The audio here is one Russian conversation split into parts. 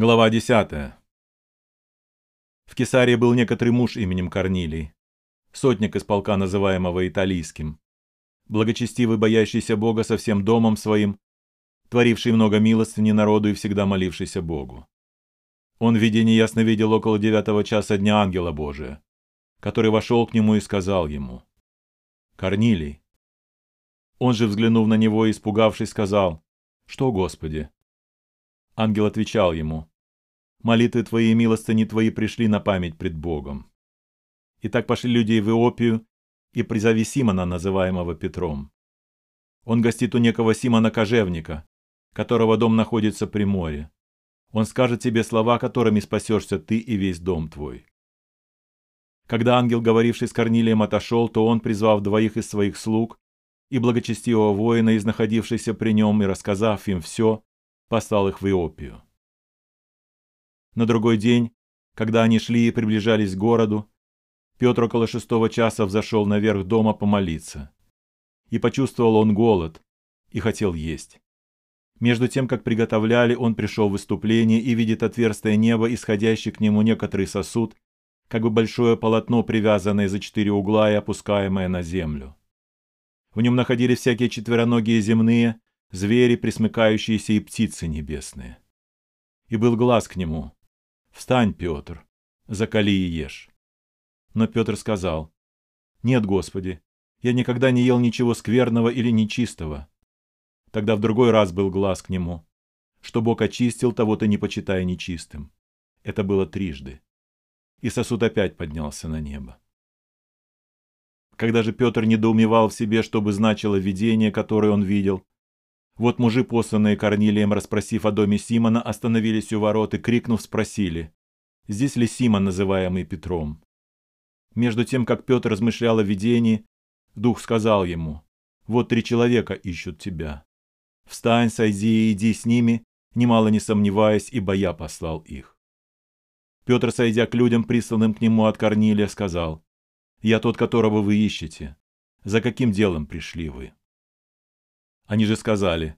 Глава 10. В Кесарии был некоторый муж именем Корнилий, сотник из полка, называемого Италийским, благочестивый, боящийся Бога со всем домом своим, творивший много милостыни народу и всегда молившийся Богу. Он в видении ясно видел около девятого часа дня ангела Божия, который вошел к нему и сказал ему, «Корнилий». Он же, взглянув на него и испугавшись, сказал, «Что, Господи?» Ангел отвечал ему, «Молитвы твои и милостыни твои пришли на память пред Богом». И так пошли люди в Иопию и призови Симона, называемого Петром. Он гостит у некого Симона Кожевника, которого дом находится при море. Он скажет тебе слова, которыми спасешься ты и весь дом твой. Когда ангел, говоривший с Корнилием, отошел, то он, призвав двоих из своих слуг и благочестивого воина, из находившихся при нем, и рассказав им все, послал их в Иопию. На другой день, когда они шли и приближались к городу, Петр около шестого часа взошел наверх дома помолиться. И почувствовал он голод, и хотел есть. Между тем, как приготовляли, он пришел в выступление и видит отверстие неба, исходящий к нему некоторый сосуд, как бы большое полотно, привязанное за четыре угла и опускаемое на землю. В нем находились всякие четвероногие земные, звери, присмыкающиеся и птицы небесные. И был глаз к нему. «Встань, Петр, закали и ешь». Но Петр сказал, «Нет, Господи, я никогда не ел ничего скверного или нечистого». Тогда в другой раз был глаз к нему, что Бог очистил, того ты не почитая нечистым. Это было трижды. И сосуд опять поднялся на небо. Когда же Петр недоумевал в себе, что бы значило видение, которое он видел, вот мужи, посланные Корнилием, расспросив о доме Симона, остановились у ворот и, крикнув, спросили, здесь ли Симон, называемый Петром. Между тем, как Петр размышлял о видении, Дух сказал ему, вот три человека ищут тебя. Встань, сойди и иди с ними, немало не сомневаясь, ибо я послал их. Петр, сойдя к людям, присланным к нему от Корнилия, сказал, «Я тот, которого вы ищете. За каким делом пришли вы?» Они же сказали,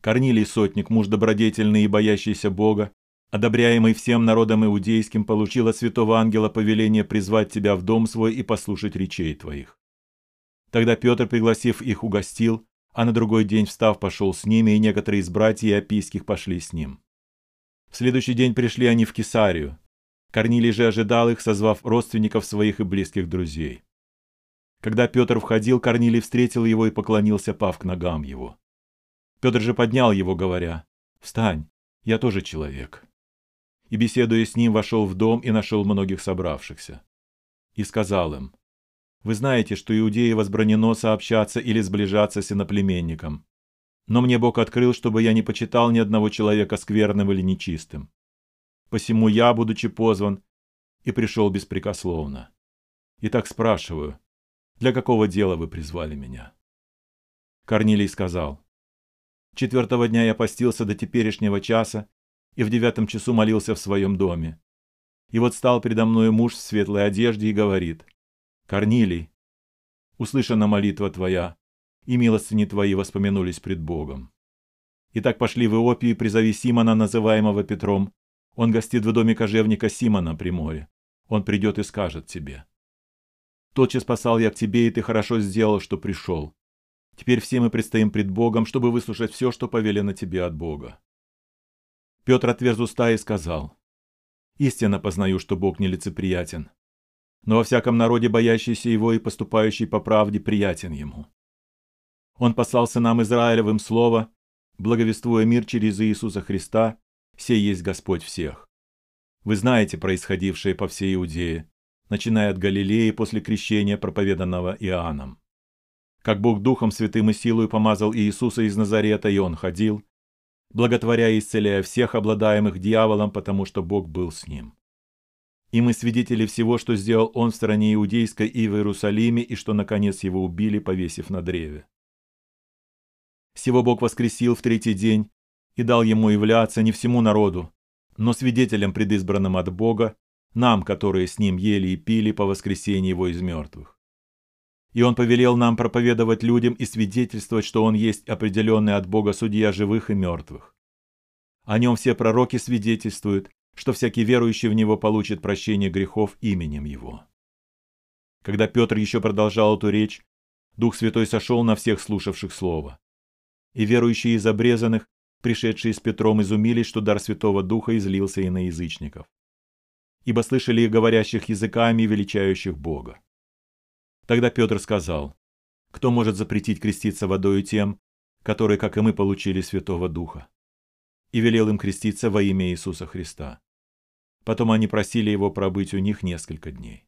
Корнилий Сотник, муж добродетельный и боящийся Бога, одобряемый всем народом иудейским, получил от святого ангела повеление призвать тебя в дом свой и послушать речей твоих. Тогда Петр, пригласив их, угостил, а на другой день, встав, пошел с ними, и некоторые из братьев Апийских пошли с ним. В следующий день пришли они в Кесарию. Корнилий же ожидал их, созвав родственников своих и близких друзей. Когда Петр входил, Корнилий встретил его и поклонился, пав к ногам его. Петр же поднял его, говоря, «Встань, я тоже человек». И, беседуя с ним, вошел в дом и нашел многих собравшихся. И сказал им, «Вы знаете, что иудеи возбранено сообщаться или сближаться с иноплеменником. Но мне Бог открыл, чтобы я не почитал ни одного человека скверным или нечистым. Посему я, будучи позван, и пришел беспрекословно. Итак спрашиваю, для какого дела вы призвали меня?» Корнилий сказал, «Четвертого дня я постился до теперешнего часа и в девятом часу молился в своем доме. И вот стал передо мной муж в светлой одежде и говорит, «Корнилий, услышана молитва твоя, и милостыни твои воспомянулись пред Богом. Итак пошли в Иопию призови Симона, называемого Петром. Он гостит в доме кожевника Симона при море. Он придет и скажет тебе». Тотчас послал я к тебе, и ты хорошо сделал, что пришел. Теперь все мы предстоим пред Богом, чтобы выслушать все, что повелено тебе от Бога. Петр отверз уста и сказал, «Истинно познаю, что Бог нелицеприятен, но во всяком народе боящийся его и поступающий по правде приятен ему. Он послал сынам Израилевым слово, благовествуя мир через Иисуса Христа, сей есть Господь всех. Вы знаете происходившее по всей Иудее, начиная от Галилеи после крещения, проповеданного Иоанном. Как Бог Духом Святым и силой помазал Иисуса из Назарета, и Он ходил, благотворя и исцеляя всех обладаемых дьяволом, потому что Бог был с ним. И мы свидетели всего, что сделал Он в стране Иудейской и в Иерусалиме, и что, наконец, Его убили, повесив на древе. Всего Бог воскресил в третий день и дал Ему являться не всему народу, но свидетелям предизбранным от Бога, нам, которые с ним ели и пили по воскресенье его из мертвых. И он повелел нам проповедовать людям и свидетельствовать, что он есть определенный от Бога судья живых и мертвых. О нем все пророки свидетельствуют, что всякий верующий в него получит прощение грехов именем его. Когда Петр еще продолжал эту речь, Дух Святой сошел на всех слушавших Слово. И верующие из обрезанных, пришедшие с Петром, изумились, что дар Святого Духа излился и на язычников. Ибо слышали их говорящих языками и величающих Бога. Тогда Петр сказал, «Кто может запретить креститься водою тем, которые, как и мы, получили Святого Духа?» И велел им креститься во имя Иисуса Христа. Потом они просили его пробыть у них несколько дней.